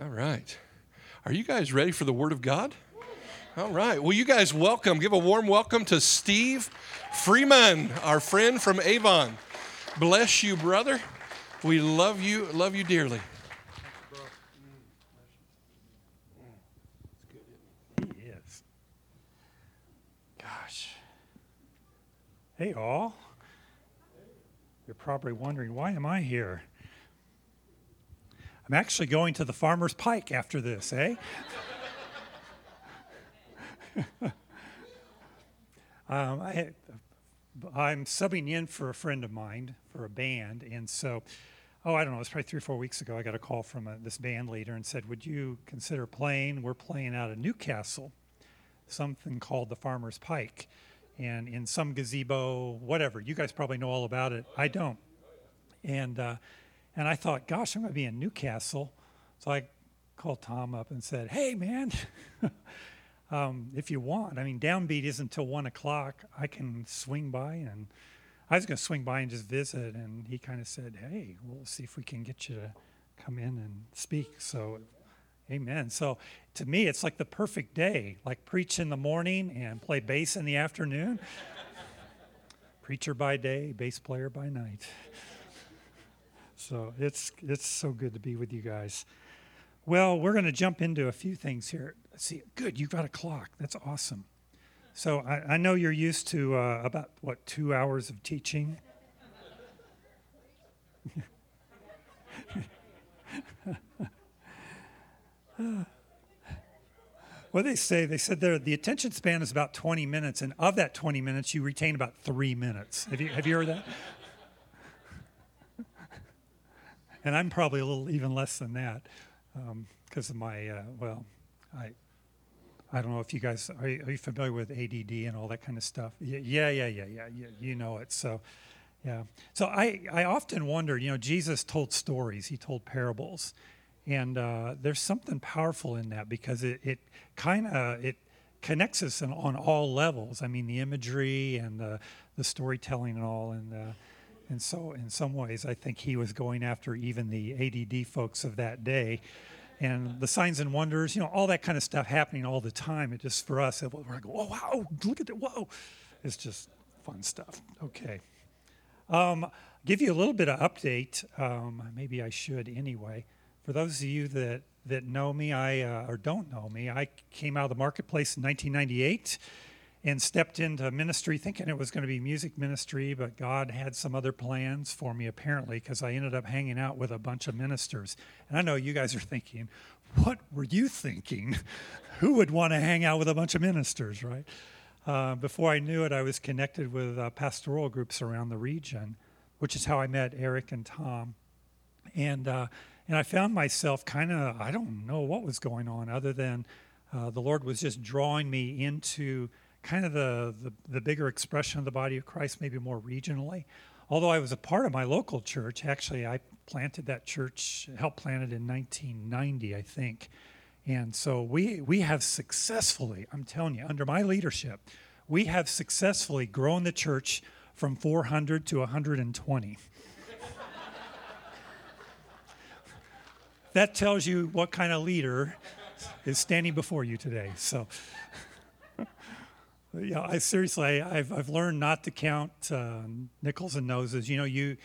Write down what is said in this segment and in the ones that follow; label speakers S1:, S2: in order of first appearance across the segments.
S1: All right. Are you guys ready for the Word of God? All right. Well, you guys welcome. Give a warm welcome to Steve Freeman, our friend from Avon. Bless you, brother. We love you, love you dearly.
S2: He is. Gosh. Hey, all. You're probably wondering, why am I here? I'm actually going to the Farmer's Pike after this, eh? um, I, I'm subbing in for a friend of mine for a band, and so, oh, I don't know, it was probably three or four weeks ago. I got a call from a, this band leader and said, "Would you consider playing? We're playing out of Newcastle, something called the Farmer's Pike, and in some gazebo, whatever. You guys probably know all about it. I don't, and." Uh, and I thought, gosh, I'm going to be in Newcastle. So I called Tom up and said, hey, man, um, if you want, I mean, downbeat isn't until one o'clock. I can swing by. And I was going to swing by and just visit. And he kind of said, hey, we'll see if we can get you to come in and speak. So, amen. So to me, it's like the perfect day, like preach in the morning and play bass in the afternoon. Preacher by day, bass player by night. So it's it's so good to be with you guys. Well, we're going to jump into a few things here. Let's see, good, you've got a clock. That's awesome. So I, I know you're used to uh, about what two hours of teaching. what they say, they said there the attention span is about 20 minutes, and of that 20 minutes, you retain about three minutes. Have you have you heard that? And I'm probably a little even less than that because um, of my uh, well, I I don't know if you guys are you, are you, familiar with ADD and all that kind of stuff. Yeah, yeah, yeah, yeah, yeah. You, you know it. So, yeah. So I I often wonder. You know, Jesus told stories. He told parables, and uh, there's something powerful in that because it it kind of it connects us on, on, all levels. I mean, the imagery and the the storytelling and all and. Uh, and so, in some ways, I think he was going after even the ADD folks of that day. And the signs and wonders, you know, all that kind of stuff happening all the time. It just, for us, it, we're like, oh, wow, look at that, whoa. It's just fun stuff. Okay. Um, give you a little bit of update. Um, maybe I should anyway. For those of you that, that know me, I uh, or don't know me, I came out of the marketplace in 1998 and stepped into ministry thinking it was going to be music ministry, but God had some other plans for me apparently because I ended up hanging out with a bunch of ministers. And I know you guys are thinking, what were you thinking? Who would want to hang out with a bunch of ministers, right? Uh, before I knew it, I was connected with uh, pastoral groups around the region, which is how I met Eric and Tom. And, uh, and I found myself kind of, I don't know what was going on other than uh, the Lord was just drawing me into kind of the, the, the bigger expression of the body of Christ, maybe more regionally. Although I was a part of my local church, actually, I planted that church, helped plant it in 1990, I think. And so we, we have successfully, I'm telling you, under my leadership, we have successfully grown the church from 400 to 120. that tells you what kind of leader is standing before you today. So yeah, I seriously, I've, I've learned not to count uh, nickels and noses. You know, you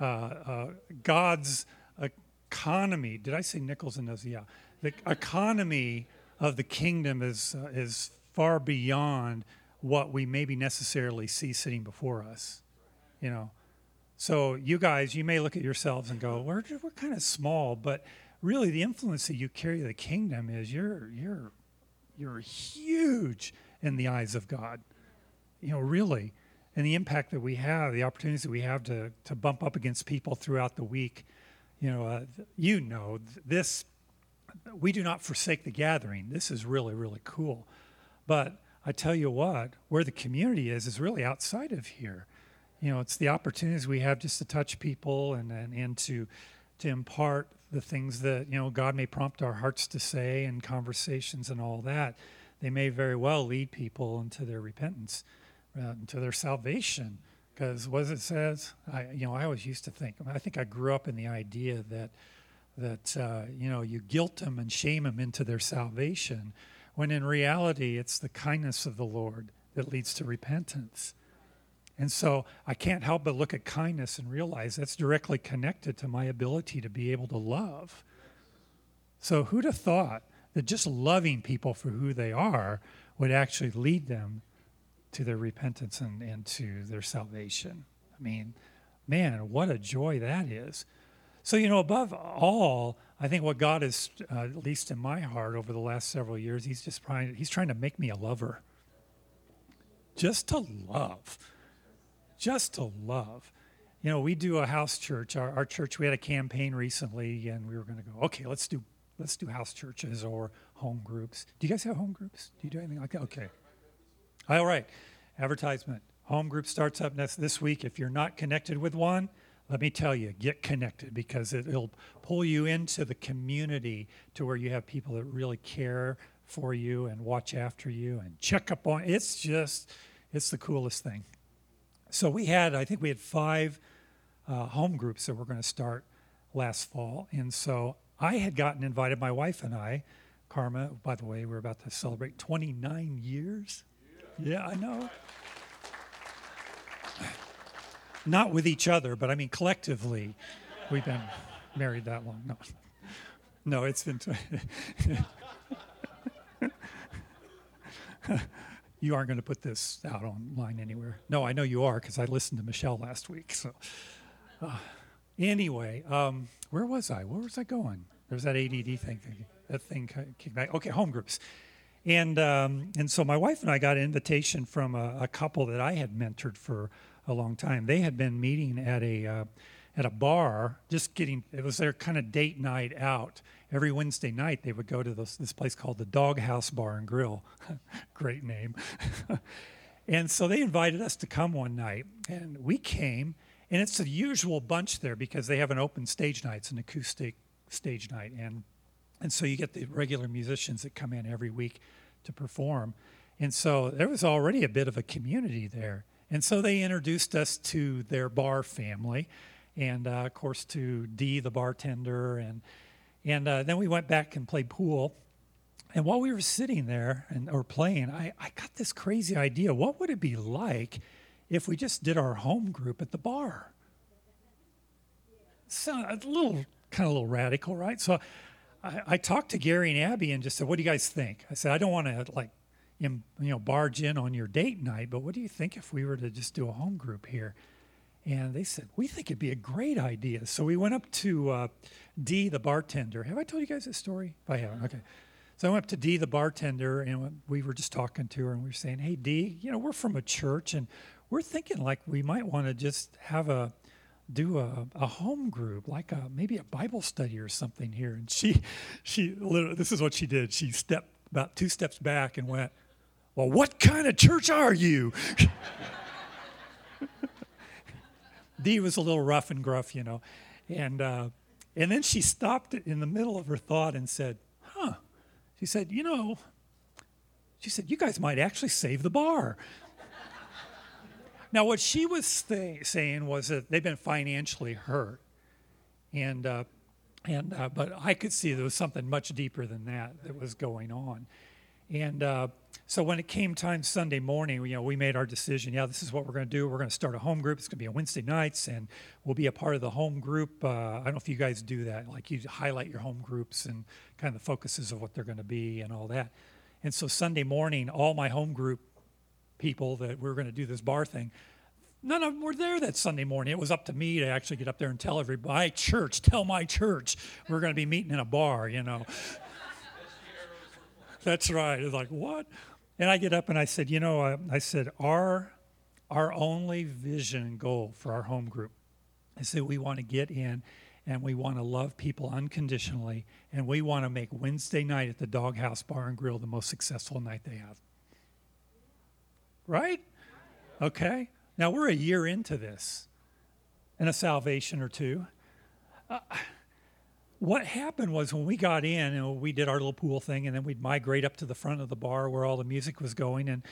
S2: uh, uh, God's economy. Did I say nickels and noses? Yeah, the economy of the kingdom is uh, is far beyond what we maybe necessarily see sitting before us. You know, so you guys, you may look at yourselves and go, "We're we're kind of small," but really, the influence that you carry the kingdom is you're you're you're huge in the eyes of God. You know, really. And the impact that we have, the opportunities that we have to, to bump up against people throughout the week. You know, uh, you know, this, we do not forsake the gathering. This is really, really cool. But I tell you what, where the community is, is really outside of here. You know, it's the opportunities we have just to touch people and, and, and to, to impart the things that, you know, God may prompt our hearts to say and conversations and all that they may very well lead people into their repentance, uh, into their salvation. Because what it says, I, you know, I always used to think. I think I grew up in the idea that that uh, you know you guilt them and shame them into their salvation, when in reality it's the kindness of the Lord that leads to repentance. And so I can't help but look at kindness and realize that's directly connected to my ability to be able to love. So who'd have thought that just loving people for who they are would actually lead them to their repentance and, and to their salvation? I mean, man, what a joy that is. So, you know, above all, I think what God is, uh, at least in my heart over the last several years, He's just trying, He's trying to make me a lover. Just to love. Just to love. You know, we do a house church. Our, our church, we had a campaign recently, and we were going to go, okay, let's do let's do house churches or home groups. Do you guys have home groups? Do you do anything like that? Okay. All right. Advertisement. Home group starts up next, this week. If you're not connected with one, let me tell you, get connected because it, will pull you into the community to where you have people that really care for you and watch after you and check up on. It's just, it's the coolest thing. So we had, I think we had five uh, home groups that we're going to start last fall, and so I had gotten invited. My wife and I, Karma. By the way, we're about to celebrate 29 years. Yeah, yeah I know not with each other, but I mean collectively, we've been married that long. No, no, it's been. T- you aren't going to put this out online anywhere. No, I know you are because I listened to Michelle last week. So, uh, anyway, um, where was I? Where was I going? There's that ADD thing. That thing came back. Okay, home groups. And um, and so my wife and I got an invitation from a, a couple that I had mentored for a long time. They had been meeting at a uh, at a bar, just getting. It was their kind of date night out. Every Wednesday night, they would go to this, this place called the Dog House Bar and Grill. Great name. and so they invited us to come one night, and we came. And it's the usual bunch there because they have an open stage night. It's an acoustic stage night, and and so you get the regular musicians that come in every week to perform. And so there was already a bit of a community there. And so they introduced us to their bar family, and uh, of course to Dee, the bartender, and and uh, then we went back and played pool. And while we were sitting there and or playing, I, I got this crazy idea. What would it be like if we just did our home group at the bar? So a little kind of a little radical, right? So I, I talked to Gary and Abby and just said, "What do you guys think?" I said, "I don't want to like you know, barge in on your date night, but what do you think if we were to just do a home group here? And they said, we think it'd be a great idea. So we went up to uh, Dee, the bartender. Have I told you guys this story? If I haven't, okay. So I went up to Dee, the bartender, and we were just talking to her, and we were saying, hey, Dee, you know, we're from a church, and we're thinking like we might want to just have a, do a, a home group, like a, maybe a Bible study or something here. And she, she literally, this is what she did. She stepped about two steps back and went, well, what kind of church are you? Dee was a little rough and gruff, you know. And, uh, and then she stopped in the middle of her thought and said, Huh. She said, You know, she said, You guys might actually save the bar. Now, what she was saying was that they've been financially hurt. And, uh, and, uh, but I could see there was something much deeper than that that was going on. And uh, so when it came time Sunday morning, you know, we made our decision. Yeah, this is what we're going to do. We're going to start a home group. It's going to be on Wednesday nights, and we'll be a part of the home group. Uh, I don't know if you guys do that. Like you highlight your home groups and kind of the focuses of what they're going to be and all that. And so Sunday morning, all my home group people that we are going to do this bar thing, none of them were there that Sunday morning. It was up to me to actually get up there and tell everybody, my church, tell my church, we're going to be meeting in a bar, you know. That's right. It's like, what? And I get up and I said, you know, I, I said, our, our only vision and goal for our home group is that we want to get in and we want to love people unconditionally and we want to make Wednesday night at the Doghouse Bar and Grill the most successful night they have. Right? Okay. Now we're a year into this and a salvation or two. Uh, what happened was when we got in and we did our little pool thing, and then we'd migrate up to the front of the bar where all the music was going, and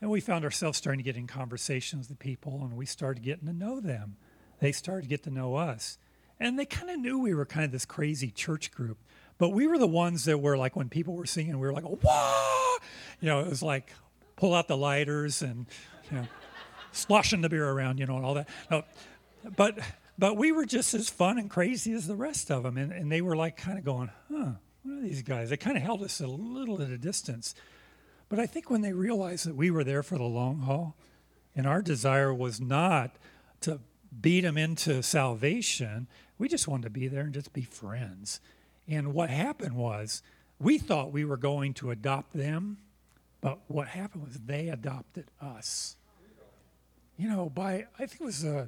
S2: and we found ourselves starting to get in conversations with people, and we started getting to know them. They started to get to know us, And they kind of knew we were kind of this crazy church group. But we were the ones that were like, when people were singing, we were like, whoa! You know, it was like, pull out the lighters and, you know, sloshing the beer around, you know, and all that. No, but, but we were just as fun and crazy as the rest of them. And, and they were like kind of going, huh, what are these guys? They kind of held us a little at a distance. But I think when they realized that we were there for the long haul, and our desire was not to beat them into salvation, we just wanted to be there and just be friends. And what happened was we thought we were going to adopt them, but what happened was they adopted us. You know, by I think it was uh,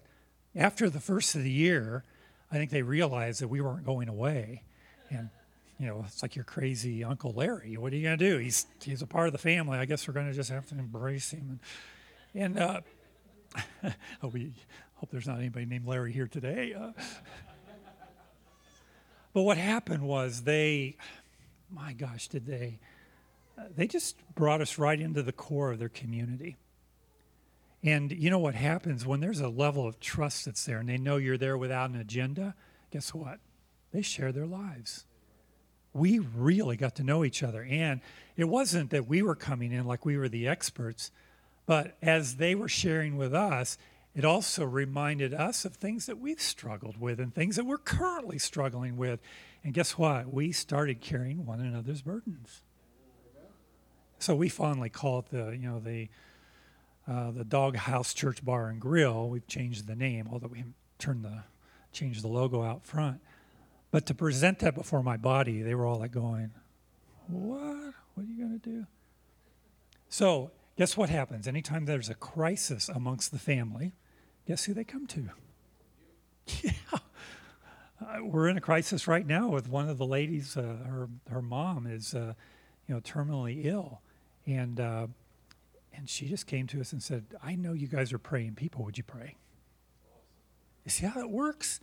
S2: after the first of the year, I think they realized that we weren't going away, and you know, it's like your crazy Uncle Larry. What are you going to do? He's he's a part of the family. I guess we're going to just have to embrace him. And, and uh, we hope there's not anybody named Larry here today. Uh, but what happened was they, my gosh, did they? They just brought us right into the core of their community. And you know what happens when there's a level of trust that's there and they know you're there without an agenda? Guess what? They share their lives. We really got to know each other. And it wasn't that we were coming in like we were the experts, but as they were sharing with us, it also reminded us of things that we've struggled with and things that we're currently struggling with. And guess what? We started carrying one another's burdens. So we fondly call it the, you know, the uh, the Dog House Church Bar and Grill. We've changed the name, although we haven't turned the changed the logo out front. But to present that before my body, they were all like going, "What? What are you going to do?" So guess what happens? Anytime there's a crisis amongst the family, guess who they come to? Yeah. Uh, we're in a crisis right now with one of the ladies. Uh, her her mom is, uh, you know, terminally ill, and uh, and she just came to us and said, "I know you guys are praying people. Would you pray?" You see how that works?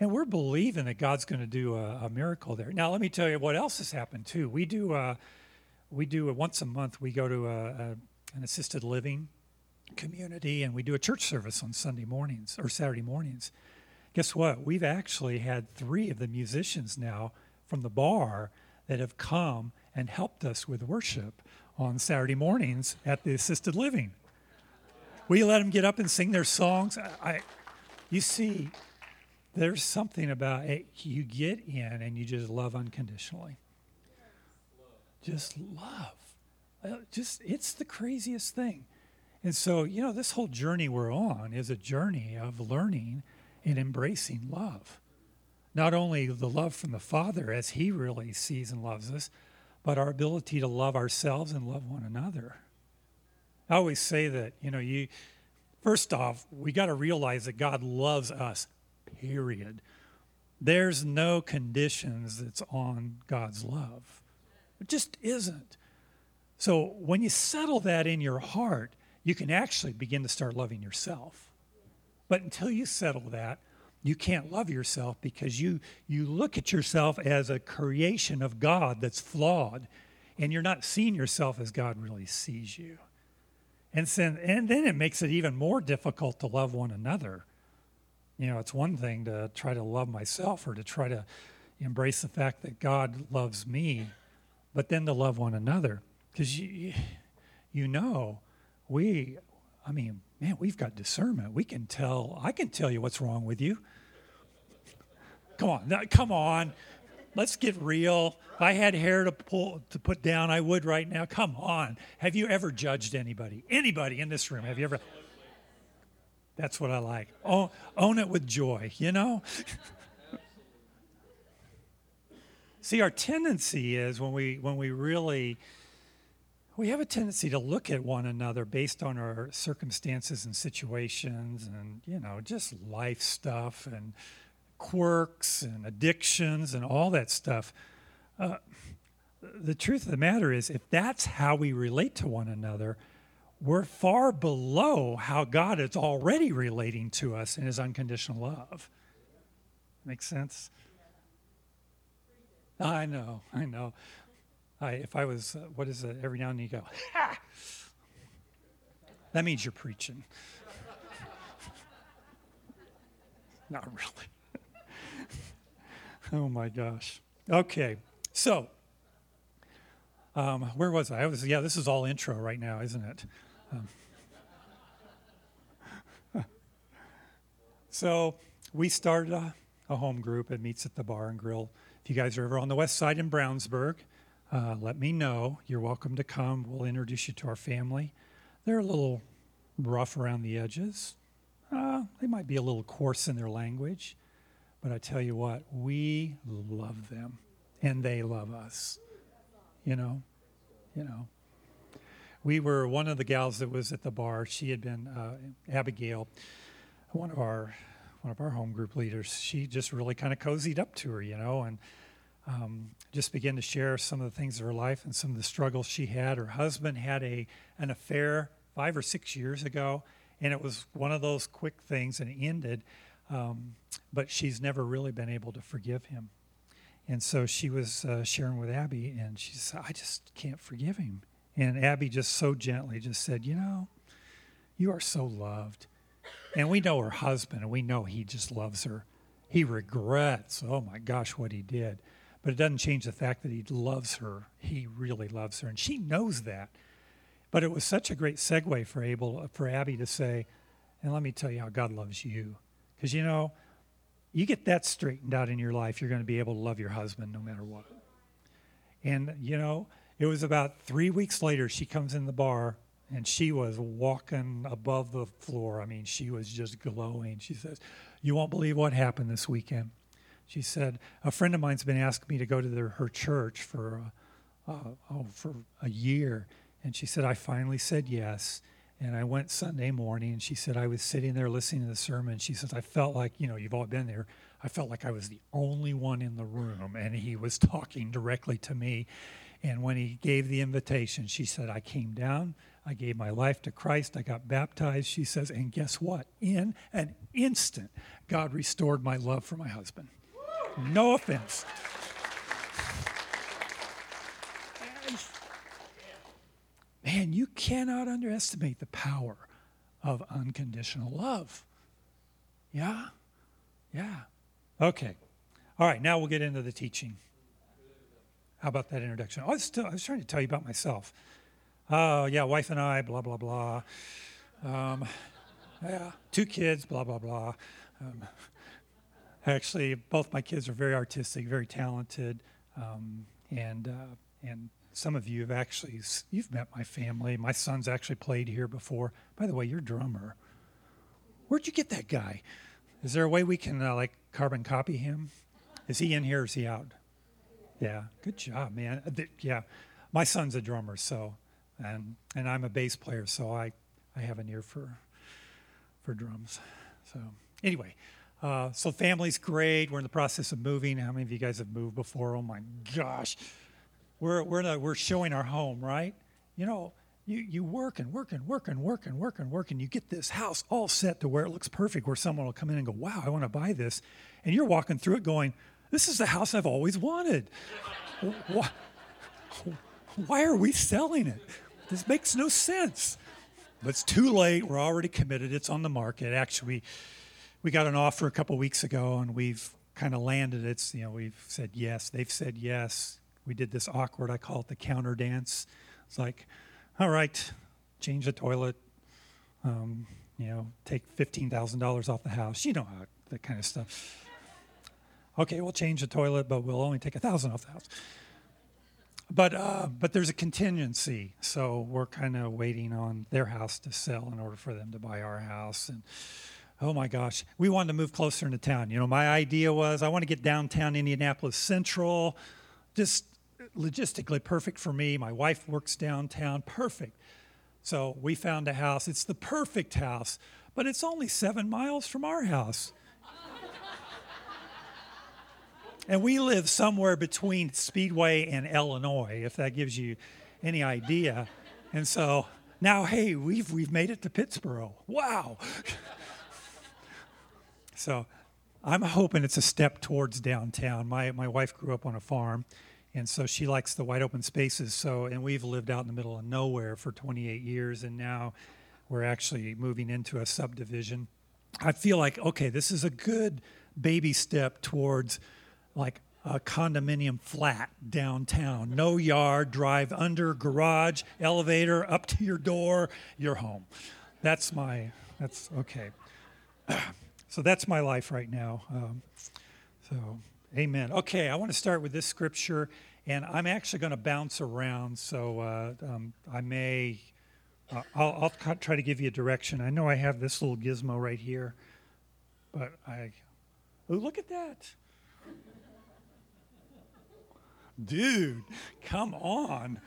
S2: And we're believing that God's going to do a, a, miracle there. Now, let me tell you what else has happened too. We do, uh, we do once a month. We go to a, an assisted living community, and we do a church service on Sunday mornings or Saturday mornings. Guess what? We've actually had three of the musicians now from the bar that have come and helped us with worship on Saturday mornings at the assisted living. We let them get up and sing their songs. I, you see, there's something about it. You get in and you just love unconditionally. Just love. Uh, just it's the craziest thing. And so, you know, this whole journey we're on is a journey of learning and embracing love. Not only the love from the Father as He really sees and loves us, but our ability to love ourselves and love one another. I always say that, you know, you first off, we got to realize that God loves us period. There's no conditions that's on God's love. It just isn't. So when you settle that in your heart, you can actually begin to start loving yourself. But until you settle that, you can't love yourself because you you look at yourself as a creation of God that's flawed and you're not seeing yourself as God really sees you. And then, and then it makes it even more difficult to love one another you know, it's one thing to try to love myself or to try to embrace the fact that God loves me, but then to love one another. Because you, you know, we, I mean, man, we've got discernment. We can tell, I can tell you what's wrong with you. Come on, come on. Let's get real. If I had hair to pull to put down, I would right now. Come on. Have you ever judged anybody? Anybody in this room? Have you ever? That's what I like. Own, own it with joy, you know? See, our tendency is when we when we really we have a tendency to look at one another based on our circumstances and situations and you know just life stuff and quirks and addictions and all that stuff uh, the truth of the matter is if that's how we relate to one another we're far below how God is already relating to us in his unconditional love. Make sense? I know, I know. I, if I was, uh, what is it, every now and then you go, ha! That means you're preaching. Not really. Oh my gosh. Okay, so um, where was I? I was yeah. This is all intro right now, isn't it? Um, so we started a, a, home group. It meets at the bar and grill. If you guys are ever on the west side in Brownsburg, uh, let me know. You're welcome to come. We'll introduce you to our family. They're a little rough around the edges. Uh, they might be a little coarse in their language, but I tell you what, we love them and they love us. You know, you know. We were one of the gals that was at the bar. She had been uh, Abigail, one of our one of our home group leaders. She just really kind of cozied up to her, you know, and um, just began to share some of the things of her life and some of the struggles she had. Her husband had a an affair five or six years ago, and it was one of those quick things, and it ended. Um, but she's never really been able to forgive him. And so she was uh, sharing with Abby, and she said, I just can't forgive him. And Abby just so gently just said, You know, you are so loved. And we know her husband, and we know he just loves her. He regrets, oh my gosh, what he did. But it doesn't change the fact that he loves her. He really loves her. And she knows that. But it was such a great segue for Abel, for Abby to say, and let me tell you how God loves you. Because you know, you get that straightened out in your life, you're going to be able to love your husband no matter what. And, you know, it was about three weeks later, she comes in the bar and she was walking above the floor. I mean, she was just glowing. She says, You won't believe what happened this weekend. She said, A friend of mine's been asking me to go to their, her church for, uh, uh, oh, for a year. And she said, I finally said yes. And I went Sunday morning, and she said, I was sitting there listening to the sermon. She says, I felt like, you know, you've all been there. I felt like I was the only one in the room, and he was talking directly to me. And when he gave the invitation, she said, I came down, I gave my life to Christ, I got baptized. She says, and guess what? In an instant, God restored my love for my husband. No offense. Man, you cannot underestimate the power of unconditional love. Yeah? Yeah. Okay. All right, now we'll get into the teaching. How about that introduction? I was, still, I was trying to tell you about myself. Oh, uh, yeah, wife and I, blah, blah, blah. Um, yeah, two kids, blah, blah, blah. Um, actually, both my kids are very artistic, very talented, um, and, uh, and some of you have actually you've met my family. My son's actually played here before. By the way, you're drummer. Where'd you get that guy? Is there a way we can uh, like carbon copy him? Is he in here or is he out? Yeah, good job, man. Uh, yeah, my son's a drummer, so and and I'm a bass player, so I I have an ear for for drums. So anyway, uh, so family's great. We're in the process of moving. How many of you guys have moved before? Oh my gosh, we're, we're, the, we're showing our home, right? You know, you, you work and work and work and work and work and work, and you get this house all set to where it looks perfect, where someone will come in and go, Wow, I want to buy this. And you're walking through it going, This is the house I've always wanted. why, why are we selling it? This makes no sense. But it's too late. We're already committed. It's on the market. Actually, we got an offer a couple weeks ago, and we've kind of landed. It's you know we've said yes. They've said yes we did this awkward, I call it the counter dance. It's like, all right, change the toilet, um, you know, take $15,000 off the house. You know how that kind of stuff. Okay, we'll change the toilet, but we'll only take a thousand off the house. But uh, but there's a contingency, so we're kind of waiting on their house to sell in order for them to buy our house. And oh my gosh, we wanted to move closer into town. You know, my idea was I want to get downtown Indianapolis Central, just logistically perfect for me. My wife works downtown, perfect. So we found a house. It's the perfect house, but it's only seven miles from our house. and we live somewhere between Speedway and Illinois, if that gives you any idea. And so now, hey, we've, we've made it to Pittsburgh. Wow. so I'm hoping it's a step towards downtown. My, my wife grew up on a farm and so she likes the wide open spaces so and we've lived out in the middle of nowhere for 28 years and now we're actually moving into a subdivision i feel like okay this is a good baby step towards like a condominium flat downtown. No yard, drive under, garage, elevator, up to your door, you're home. That's my, that's okay. so that's my life right now. Um, so, amen. Okay, I want to start with this scripture, and I'm actually going to bounce around, so uh, um, I may, uh, I'll, I'll try to give you a direction. I know I have this little gizmo right here, but I, oh, look at that. Dude, come on.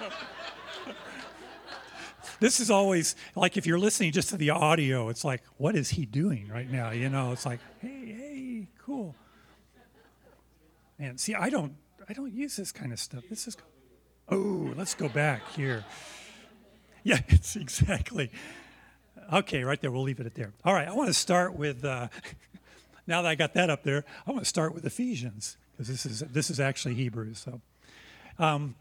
S2: this is always like if you're listening just to the audio, it's like, what is he doing right now? You know, it's like, hey, hey, cool. And see, I don't, I don't use this kind of stuff. This is, oh, let's go back here. Yeah, it's exactly. Okay, right there. We'll leave it at there. All right, I want to start with. Uh, now that I got that up there, I want to start with Ephesians because this is this is actually Hebrews. So, um,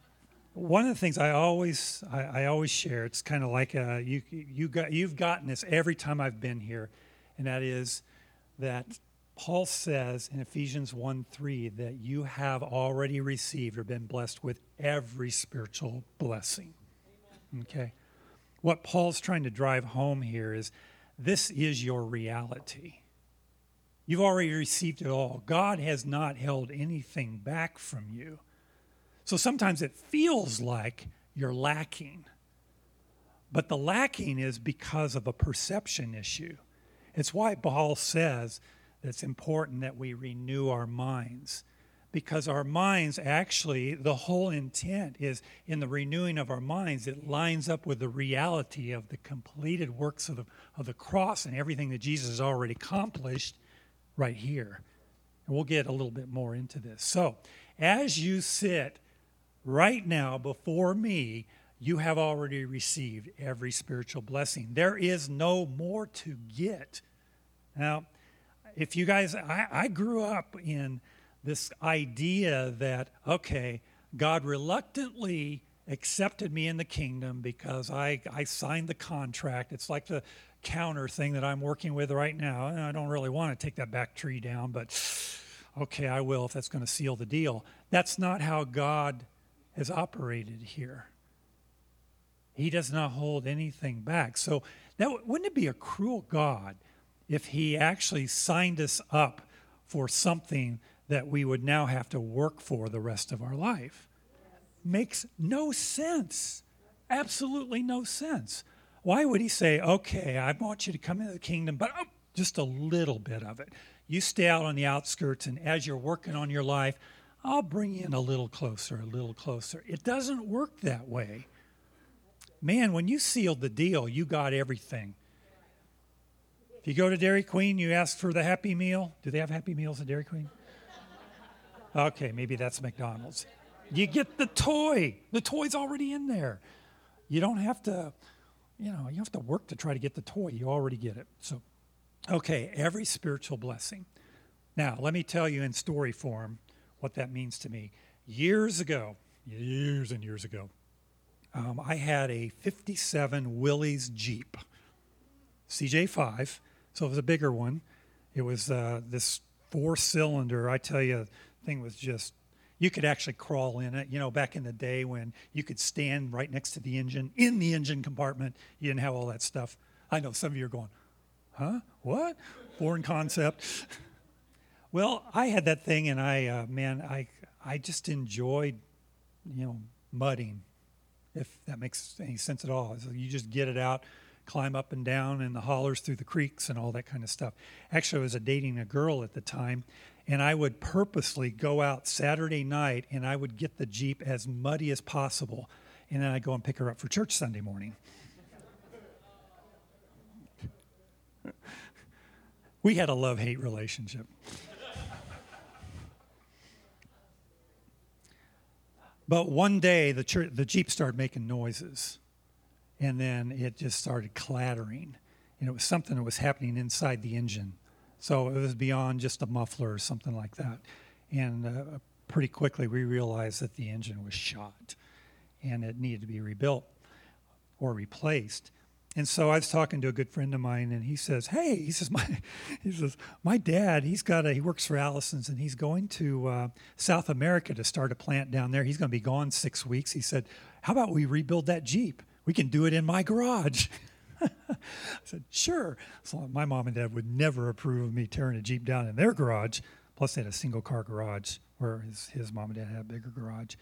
S2: one of the things I always I, I always share, it's kind of like a, you you got you've gotten this every time I've been here, and that is that Paul says in Ephesians 1 3 that you have already received or been blessed with every spiritual blessing. Okay? What Paul's trying to drive home here is this is your reality. You've already received it all. God has not held anything back from you. So sometimes it feels like you're lacking. But the lacking is because of a perception issue. It's why Paul says that it's important that we renew our minds. Because our minds actually, the whole intent is in the renewing of our minds, it lines up with the reality of the completed works of the, of the cross and everything that Jesus has already accomplished right here. And we'll get a little bit more into this. So, as you sit right now before me, you have already received every spiritual blessing. There is no more to get. Now, if you guys, I, I grew up in this idea that, okay, God reluctantly accepted me in the kingdom because I, I signed the contract. It's like the counter thing that I'm working with right now. And I don't really want to take that back tree down, but okay, I will if that's going to seal the deal. That's not how God has operated here. He does not hold anything back. So that wouldn't it be a cruel God if he actually signed us up for something that we would now have to work for the rest of our life? Makes no sense. Absolutely no sense. Why would he say, okay, I want you to come into the kingdom, but oh, just a little bit of it? You stay out on the outskirts, and as you're working on your life, I'll bring in a little closer, a little closer. It doesn't work that way. Man, when you sealed the deal, you got everything. If you go to Dairy Queen, you ask for the Happy Meal. Do they have Happy Meals at Dairy Queen? Okay, maybe that's McDonald's. You get the toy. The toy's already in there. You don't have to you know, you have to work to try to get the toy. You already get it. So, okay, every spiritual blessing. Now, let me tell you in story form what that means to me. Years ago, years and years ago, um, I had a 57 Willys Jeep, CJ5. So it was a bigger one. It was uh, this four cylinder. I tell you, thing was just you could actually crawl in it. You know, back in the day when you could stand right next to the engine in the engine compartment, you didn't have all that stuff. I know some of you are going, huh? What? Foreign concept. well, I had that thing, and I, uh, man, I, I just enjoyed, you know, mudding, if that makes any sense at all. So you just get it out, climb up and down in the hollers through the creeks and all that kind of stuff. Actually, I was dating a girl at the time, and I would purposely go out Saturday night and I would get the Jeep as muddy as possible. And then I'd go and pick her up for church Sunday morning. we had a love hate relationship. But one day the, church, the Jeep started making noises. And then it just started clattering. And it was something that was happening inside the engine. So it was beyond just a muffler or something like that. And uh, pretty quickly we realized that the engine was shot and it needed to be rebuilt or replaced. And so I was talking to a good friend of mine, and he says, "Hey, he says my, he says my dad, he's got a he works for Allison's, and he's going to uh, South America to start a plant down there. He's going to be gone six weeks. He said, how about we rebuild that Jeep? We can do it in my garage." I said, "Sure." So my mom and dad would never approve of me tearing a Jeep down in their garage. Plus, they had a single car garage where his his mom and dad had a bigger garage,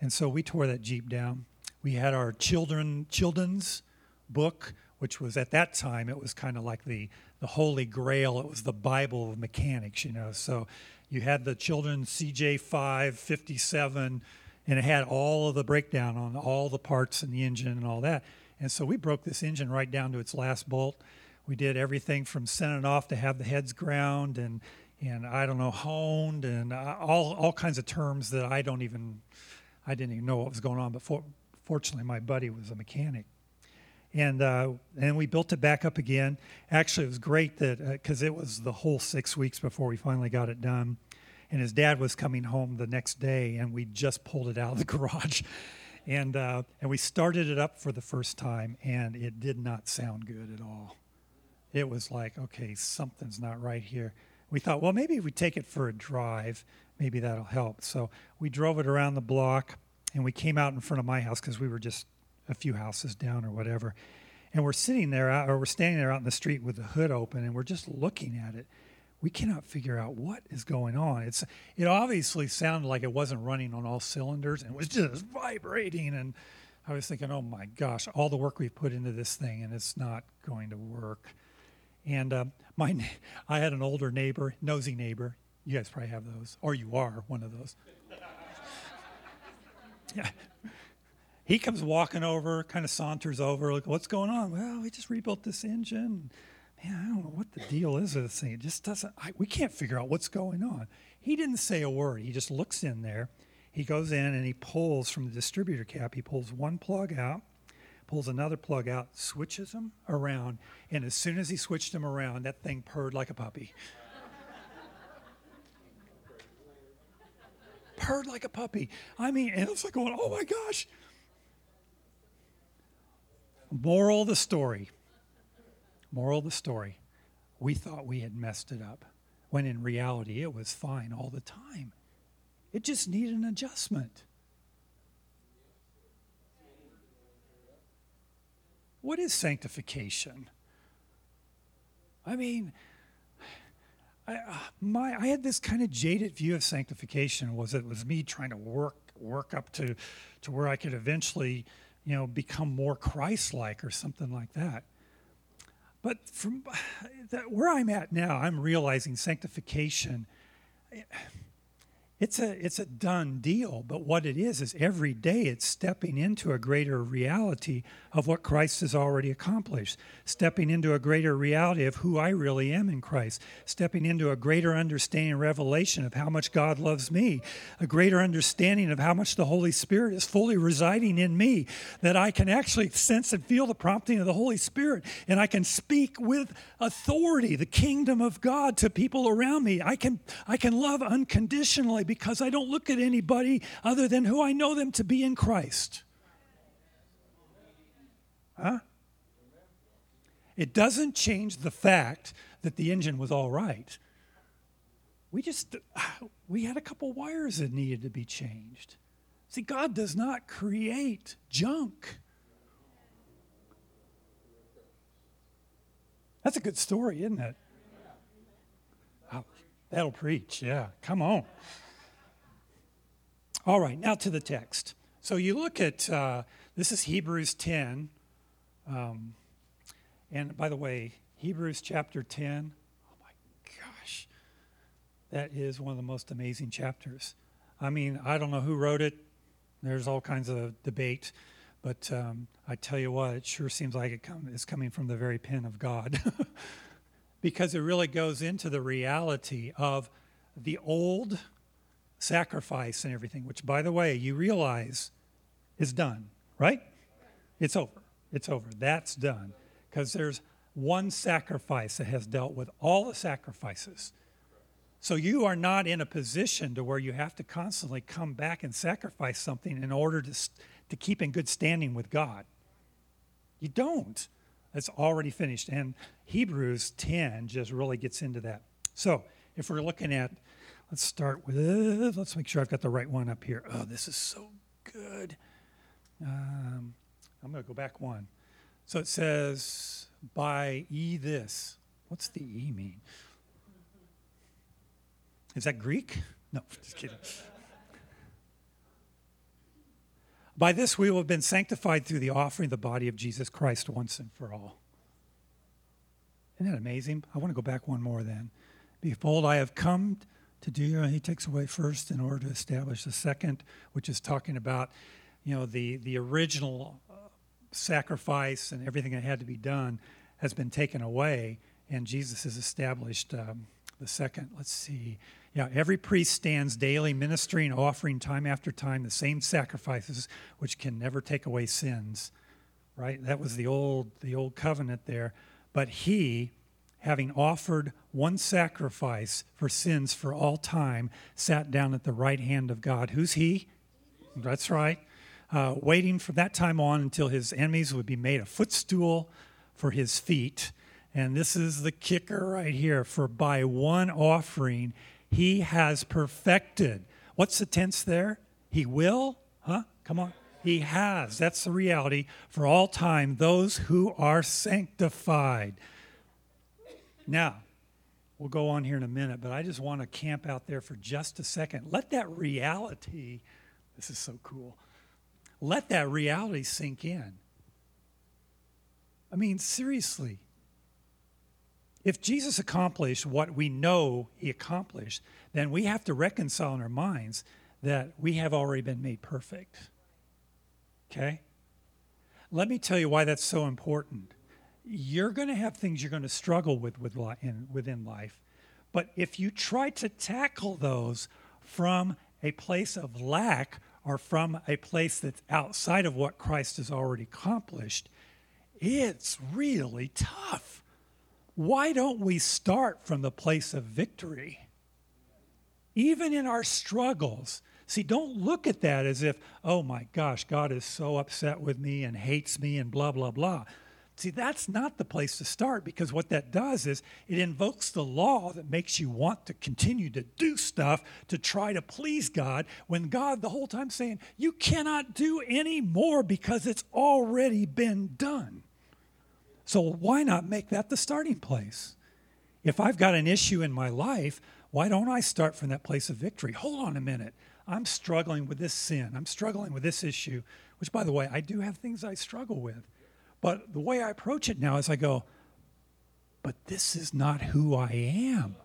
S2: and so we tore that Jeep down. We had our Chilton Chilton's book, which was at that time it was kind of like the the holy grail. It was the Bible of mechanics, you know. So you had the Chilton's CJ five fifty seven, and it had all of the breakdown on all the parts and the engine and all that. And so we broke this engine right down to its last bolt. We did everything from sending off to have the heads ground and and I don't know honed and uh, all all kinds of terms that I don't even I didn't even know what was going on. But for, fortunately, my buddy was a mechanic and uh, and we built it back up again. Actually, it was great that because uh, it was the whole six weeks before we finally got it done, and his dad was coming home the next day, and we just pulled it out of the garage, and uh, and we started it up for the first time, and it did not sound good at all. It was like, okay, something's not right here. We thought, well, maybe if we take it for a drive, maybe that'll help. So we drove it around the block, and we came out in front of my house because we were just a few houses down or whatever. And we're sitting there or we're standing there out in the street with the hood open, and we're just looking at it. We cannot figure out what is going on. It's it obviously sounded like it wasn't running on all cylinders and was just vibrating. And I was thinking, oh my gosh, all the work we've put into this thing, and it's not going to work. And uh, my, I had an older neighbor, nosy neighbor. You guys probably have those, or you are one of those. yeah, he comes walking over, kind of saunters over, like, what's going on? Well, we just rebuilt this engine. Man, I don't know what the deal is with this thing. It just doesn't, I, we can't figure out what's going on. He didn't say a word. He just looks in there. He goes in and he pulls from the distributor cap, he pulls one plug out, pulls another plug out, switches them around, and as soon as he switched them around, that thing purred like a puppy. purred like a puppy. I mean, and it's like going, oh my gosh, Moral of the story. Moral of the story. We thought we had messed it up when in reality it was fine all the time. It just needed an adjustment. What is sanctification? I mean, I, uh, my, I had this kind of jaded view of sanctification was it was me trying to work work up to, to where I could eventually you know, become more Christ-like or something like that. But from that, where I'm at now, I'm realizing sanctification it's a it's a done deal but what it is is every day it's stepping into a greater reality of what christ has already accomplished stepping into a greater reality of who i really am in christ stepping into a greater understanding and revelation of how much god loves me a greater understanding of how much the holy spirit is fully residing in me that i can actually sense and feel the prompting of the holy spirit and i can speak with authority the kingdom of god to people around me. I can i can love unconditionally because I don't look at anybody other than who I know them to be in Christ. Huh? It doesn't change the fact that the engine was all right. We just, we had a couple wires that needed to be changed. See, God does not create junk. That's a good story, isn't it? Oh, that'll preach, yeah. Come on. All right, now to the text. So you look at uh, this is Hebrews 10. Um, and by the way, Hebrews chapter 10, oh my gosh, that is one of the most amazing chapters. I mean, I don't know who wrote it, there's all kinds of debate, but um, I tell you what, it sure seems like it come, it's coming from the very pen of God. because it really goes into the reality of the old sacrifice and everything, which, by the way, you realize is done, right? It's over. It's over. That's done. Because there's one sacrifice that has dealt with all the sacrifices. So you are not in a position to where you have to constantly come back and sacrifice something in order to, to keep in good standing with God. You don't. It's already finished. And Hebrews 10 just really gets into that. So if we're looking at, let's start with, let's make sure I've got the right one up here. Oh, this is so good. Um, I'm going to go back one. So it says, by e this. What's the e mean? Is that Greek? No, just kidding. By this we will have been sanctified through the offering of the body of Jesus Christ once and for all. Isn't that amazing? I want to go back one more then. Behold, I have come to do, he takes away first in order to establish the second, which is talking about, you know, the, the original uh, sacrifice and everything that had to be done has been taken away, and Jesus has established um, the second. Let's see. Yeah, every priest stands daily ministering, offering time after time the same sacrifices which can never take away sins. Right? That was the old the old covenant there. But he, having offered one sacrifice for sins for all time, sat down at the right hand of God. Who's he? That's right. Uh, waiting from that time on until his enemies would be made a footstool for his feet. And this is the kicker right here for by one offering, he has perfected. What's the tense there? He will? Huh? Come on. He has. That's the reality for all time, those who are sanctified. Now, we'll go on here in a minute, but I just want to camp out there for just a second. Let that reality, this is so cool, let that reality sink in. I mean, seriously. If Jesus accomplished what we know he accomplished, then we have to reconcile in our minds that we have already been made perfect. Okay? Let me tell you why that's so important. You're going to have things you're going to struggle with, with in, within life. But if you try to tackle those from a place of lack or from a place that's outside of what Christ has already accomplished, it's really tough. Why don't we start from the place of victory? Even in our struggles, See, don't look at that as if, oh my gosh, God is so upset with me and hates me and blah, blah, blah. See, that's not the place to start because what that does is it invokes the law that makes you want to continue to do stuff to try to please God when God the whole time saying, you cannot do any more because it's already been done. So why not make that the starting place? If I've got an issue in my life, why don't I start from that place of victory? Hold on a minute. I'm struggling with this sin. I'm struggling with this issue, which, by the way, I do have things I struggle with. But the way I approach it now is I go, but this is not who I am.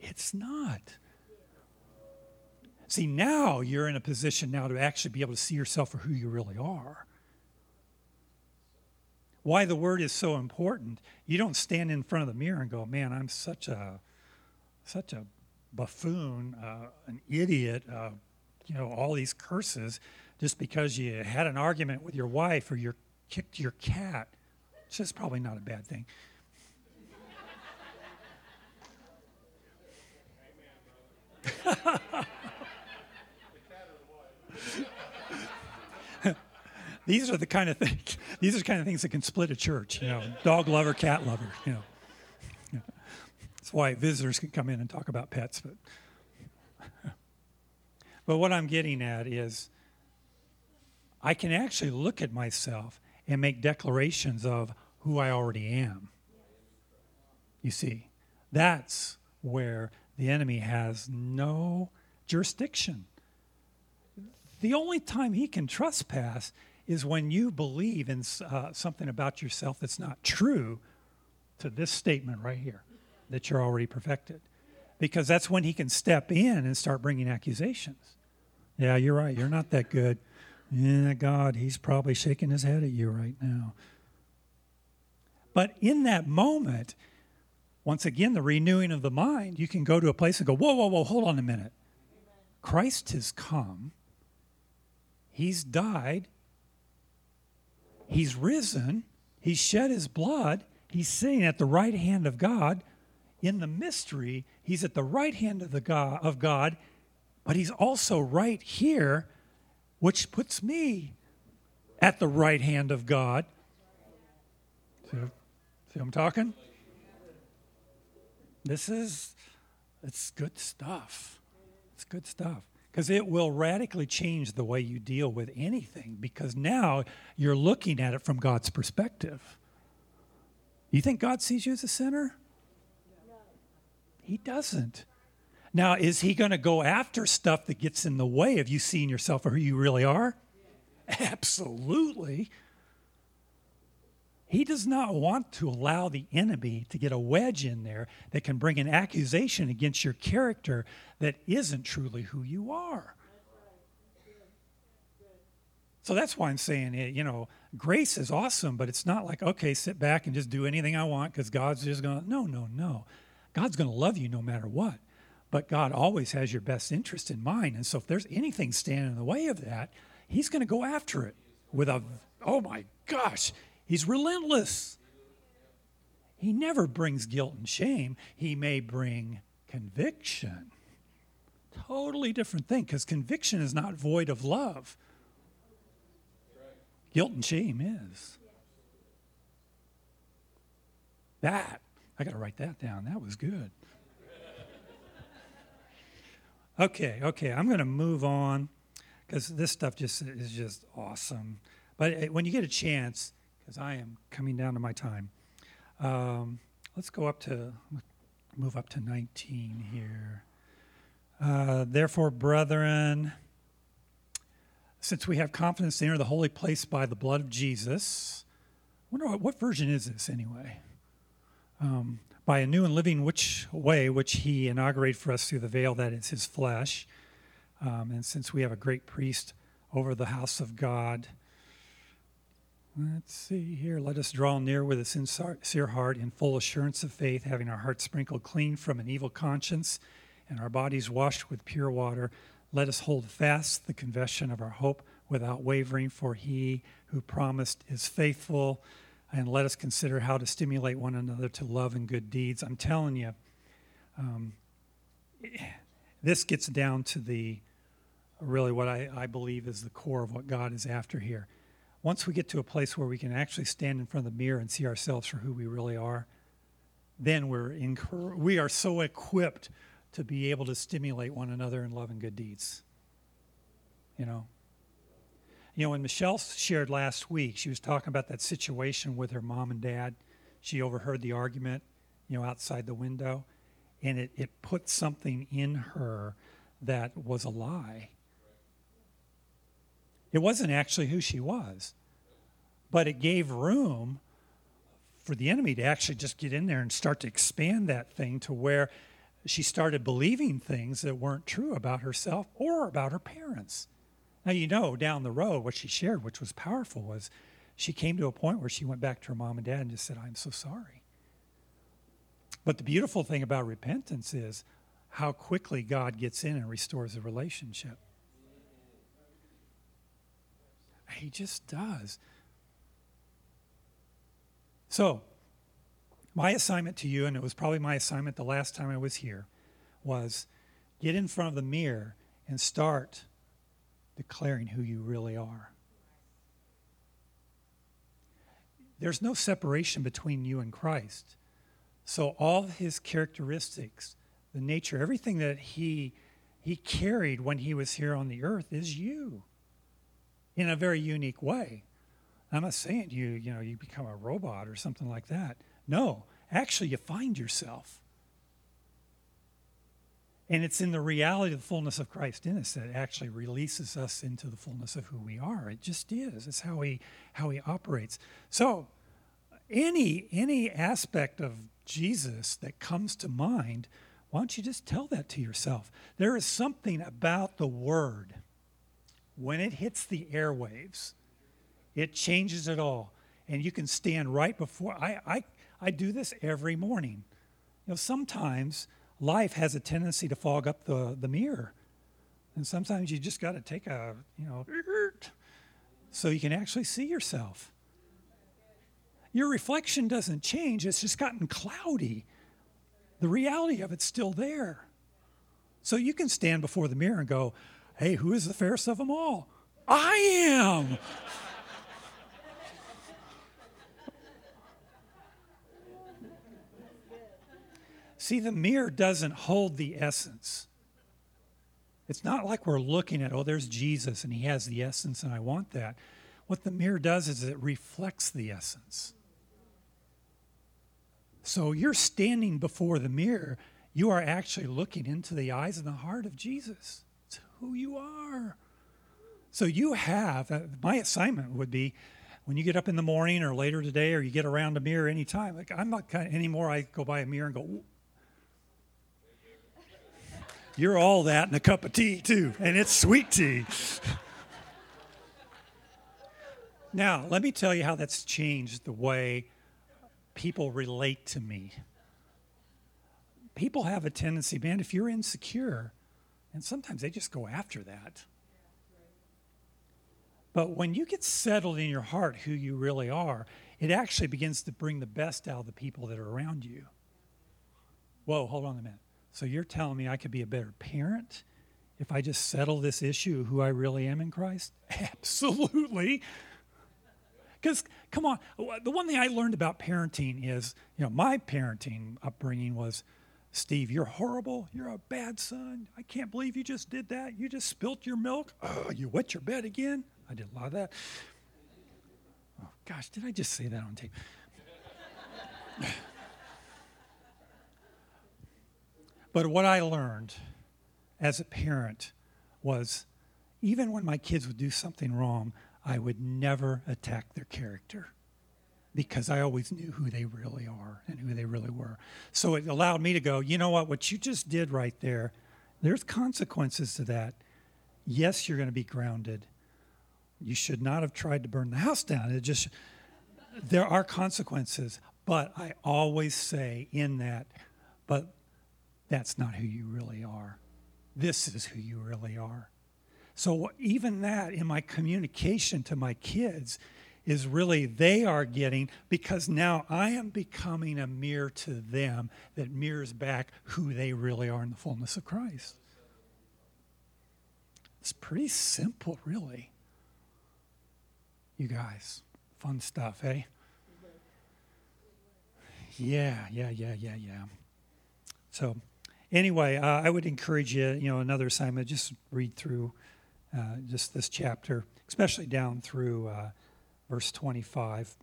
S2: It's not. See, now you're in a position now to actually be able to see yourself for who you really are. Why the word is so important, you don't stand in front of the mirror and go, man, I'm such a such a buffoon, uh, an idiot, uh, you know, all these curses just because you had an argument with your wife or you kicked your cat. It's just probably not a bad thing. these are the kind of things. These are the kind of things that can split a church. You know, dog lover, cat lover. You know. That's why visitors can come in and talk about pets. But, but what I'm getting at is I can actually look at myself and make declarations of who I already am. You see, that's where the enemy has no jurisdiction. The only time he can trespass is when you believe in uh, something about yourself that's not true to this statement right here that you're already perfected. Because that's when he can step in and start bringing accusations. Yeah, you're right. You're not that good. Yeah, God, he's probably shaking his head at you right now. But in that moment, once again, the renewing of the mind, you can go to a place and go, whoa, whoa, whoa, hold on a minute. Christ has come, he's died, he's risen, he's shed his blood, he's sitting at the right hand of God. In the mystery, he's at the right hand of, the God, of God, but he's also right here, which puts me at the right hand of God. See, see I'm talking? This is, it's good stuff. It's good stuff. Because it will radically change the way you deal with anything because now you're looking at it from God's perspective. You think God sees you as a sinner? He doesn't. Now, is he going to go after stuff that gets in the way of you seeing yourself for who you really are? Absolutely. He does not want to allow the enemy to get a wedge in there that can bring an accusation against your character that isn't truly who you are. So that's why I'm saying, eh, you know, grace is awesome, but it's not like, okay, sit back and just do anything I want because God's just going to, no, no, no. God's going to love you no matter what. But God always has your best interest in mind. And so if there's anything standing in the way of that, He's going to go after it with a, oh my gosh, He's relentless. He never brings guilt and shame. He may bring conviction. Totally different thing because conviction is not void of love. Guilt and shame is. That, I got to write that down. That was good. Okay, okay, I'm going to move on because this stuff just is just awesome. But uh, when you get a chance, because I am coming down to my time. Um, let's go up to, move up to 19 here. Uh, Therefore, brethren, since we have confidence to enter the holy place by the blood of Jesus, I wonder what, what version is this anyway? Um, by a new and living which way which he inaugurated for us through the veil that is his flesh. Um, and since we have a great priest over the house of God, Let's see here. Let us draw near with a sincere heart in full assurance of faith, having our hearts sprinkled clean from an evil conscience and our bodies washed with pure water. Let us hold fast the confession of our hope without wavering, for he who promised is faithful. And let us consider how to stimulate one another to love and good deeds. I'm telling you, um, this gets down to the really what I, I believe is the core of what God is after here once we get to a place where we can actually stand in front of the mirror and see ourselves for who we really are, then we're incur- we are so equipped to be able to stimulate one another in love and good deeds. You know. You know, when Michelle shared last week, she was talking about that situation with her mom and dad. She overheard the argument, you know, outside the window, and it, it put something in her that was a lie it wasn't actually who she was, but it gave room for the enemy to actually just get in there and start to expand that thing to where she started believing things that weren't true about herself or about her parents. Now, you know, down the road, what she shared, which was powerful, was she came to a point where she went back to her mom and dad and just said, I'm so sorry. But the beautiful thing about repentance is how quickly God gets in and restores the relationship. He just does. So, my assignment to you, and it was probably my assignment the last time I was here, was get in front of the mirror and start declaring who you really are. There's no separation between you and Christ. So all his characteristics, the nature, everything that he he carried when he was here on the earth is you in a very unique way. I'm not saying you, you know, you become a robot or something like that. No, actually, you find yourself. And it's in the reality of the fullness of Christ in us that actually releases us into the fullness of who we are. It just is. It's how he how he operates. So any any aspect of Jesus that comes to mind, why don't you just tell that to yourself? There is something about the word when it hits the airwaves, it changes it all. And you can stand right before. I, I, I do this every morning. You know, sometimes life has a tendency to fog up the, the mirror. And sometimes you just got to take a, you know, so you can actually see yourself. Your reflection doesn't change, it's just gotten cloudy. The reality of it's still there. So you can stand before the mirror and go, hey, who is the fairest of them all? I am. See, the mirror doesn't hold the essence. It's not like we're looking at, oh, there's Jesus and he has the essence and I want that. What the mirror does is it reflects the essence. So you're standing before the mirror, you are actually looking into the eyes and the heart of Jesus. It's who you are. So you have, uh, my assignment would be when you get up in the morning or later today or you get around a mirror anytime, like I'm not kind of, anymore, I go by a mirror and go. You're all that and a cup of tea too, and it's sweet tea. now, let me tell you how that's changed the way people relate to me. People have a tendency, man, if you're insecure, and sometimes they just go after that. But when you get settled in your heart who you really are, it actually begins to bring the best out of the people that are around you. Whoa, hold on a minute. So you're telling me I could be a better parent if I just settle this issue who I really am in Christ? Absolutely. Because, come on, the one thing I learned about parenting is, you know, my parenting upbringing was, Steve, you're horrible. You're a bad son. I can't believe you just did that. You just spilt your milk. Oh, you wet your bed again. I did a lot of that. Oh, gosh, did I just say that on tape? but what I learned as a parent was even when my kids would do something wrong, I would never attack their character because I always knew who they really are and who they really were. So it allowed me to go, you know what, what you just did right there, there's consequences to that. Yes, you're going to be grounded. You should not have tried to burn the house down. It just, there are consequences. But I always say in that, but that's not who you really are. This is who you really are. So even that in my communication to my kids is really they are getting because now I am becoming a mirror to them that mirrors back who they really are in the fullness of Christ. It's pretty simple, really you guys. Fun stuff, eh? Yeah, yeah, yeah, yeah, yeah. So, anyway, uh, I would encourage you, you know, another assignment, just read through uh, just this chapter, especially down through uh, verse 25.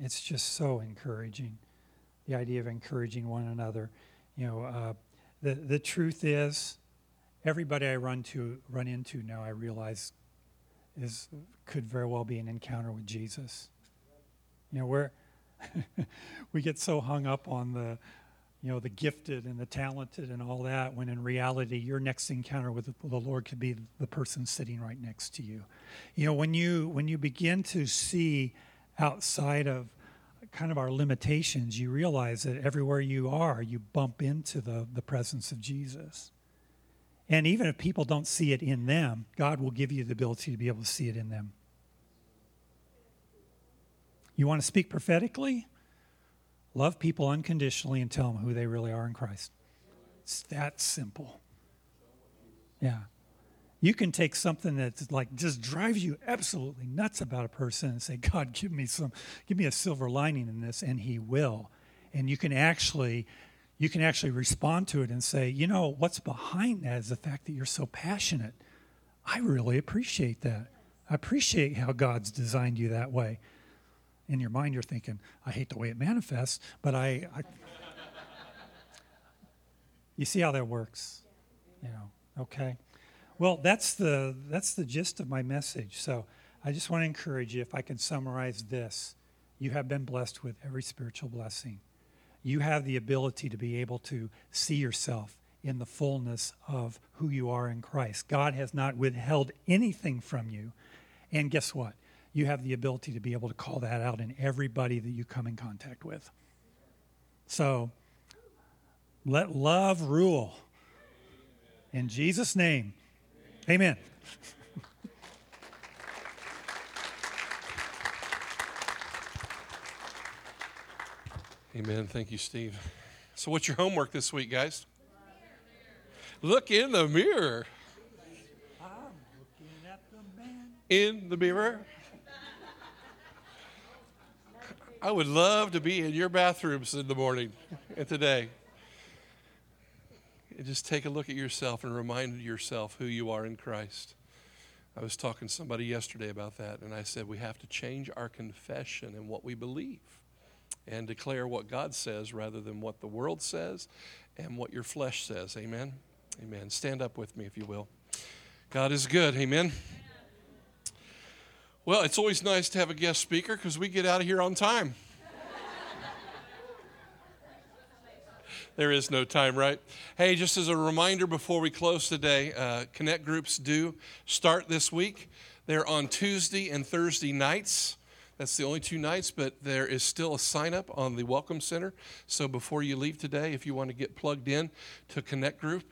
S2: It's just so encouraging. The idea of encouraging one another. You know, uh, the, the truth is, everybody I run to run into now, I realize is could very well be an encounter with Jesus. You know, where we get so hung up on the you know the gifted and the talented and all that when in reality your next encounter with the lord could be the person sitting right next to you you know when you when you begin to see outside of kind of our limitations you realize that everywhere you are you bump into the the presence of jesus and even if people don't see it in them, God will give you the ability to be able to see it in them. You want to speak prophetically? Love people unconditionally and tell them who they really are in Christ. It's that simple. Yeah. You can take something that's like just drives you absolutely nuts about a person and say, God, give me some, give me a silver lining in this, and He will. And you can actually you can actually respond to it and say, you know, what's behind that is the fact that you're so passionate. I really appreciate that. I appreciate how God's designed you that way. In your mind, you're thinking, I hate the way it manifests, but I. I you see how that works, you know? Okay. Well, that's the that's the gist of my message. So I just want to encourage you. If I can summarize this, you have been blessed with every spiritual blessing you have the ability to be able to see yourself in the fullness of who you are in Christ. God has not withheld anything from you. And guess what? You have the ability to be able to call that out in everybody that you come in contact with. So let love rule. In Jesus' name, amen.
S1: Amen. Thank you, Steve. So, what's your homework this week, guys? Look in the mirror. In the mirror. I would love to be in your bathrooms in the morning and today. And just take a look at yourself and remind yourself who you are in Christ. I was talking to somebody yesterday about that, and I said we have to change our confession and what we believe and declare what God says rather than what the world says and what your flesh says. Amen. Amen. Stand up with me if you will. God is good. Amen. Well, it's always nice to have a guest speaker because we get out of here on time. there is no time, right? Hey, just as a reminder before we close today, uh, Connect groups do start this week. They're on Tuesday and Thursday nights. That's the only two nights, but there is still a sign up on the Welcome Center. So before you leave today, if you want to get plugged in to Connect Group,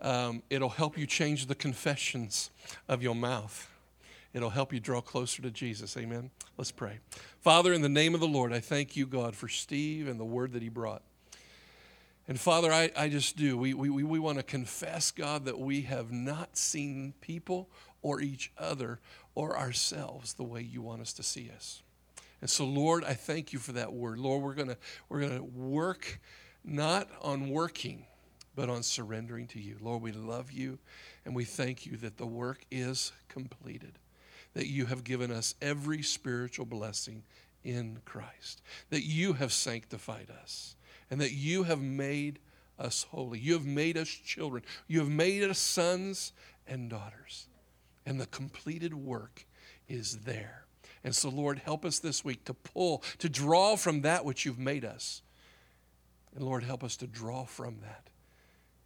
S1: um, it'll help you change the confessions of your mouth. It'll help you draw closer to Jesus. Amen. Let's pray. Father, in the name of the Lord, I thank you, God, for Steve and the word that he brought. And Father, I, I just do. We, we, we want to confess, God, that we have not seen people or each other or ourselves the way you want us to see us. And so, Lord, I thank you for that word. Lord, we're going we're to work not on working, but on surrendering to you. Lord, we love you and we thank you that the work is completed that you have given us every spiritual blessing in Christ, that you have sanctified us, and that you have made us holy. You have made us children. You have made us sons and daughters. And the completed work is there. And so, Lord, help us this week to pull, to draw from that which you've made us. And Lord, help us to draw from that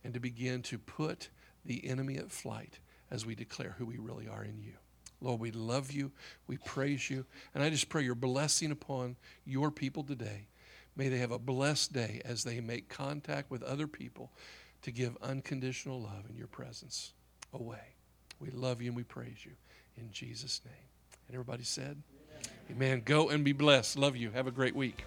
S1: and to begin to put the enemy at flight as we declare who we really are in you. Lord, we love you. We praise you. And I just pray your blessing upon your people today. May they have a blessed day as they make contact with other people to give unconditional love in your presence away. We love you and we praise you in Jesus' name. And everybody said, Amen. Amen. Go and be blessed. Love you. Have a great week.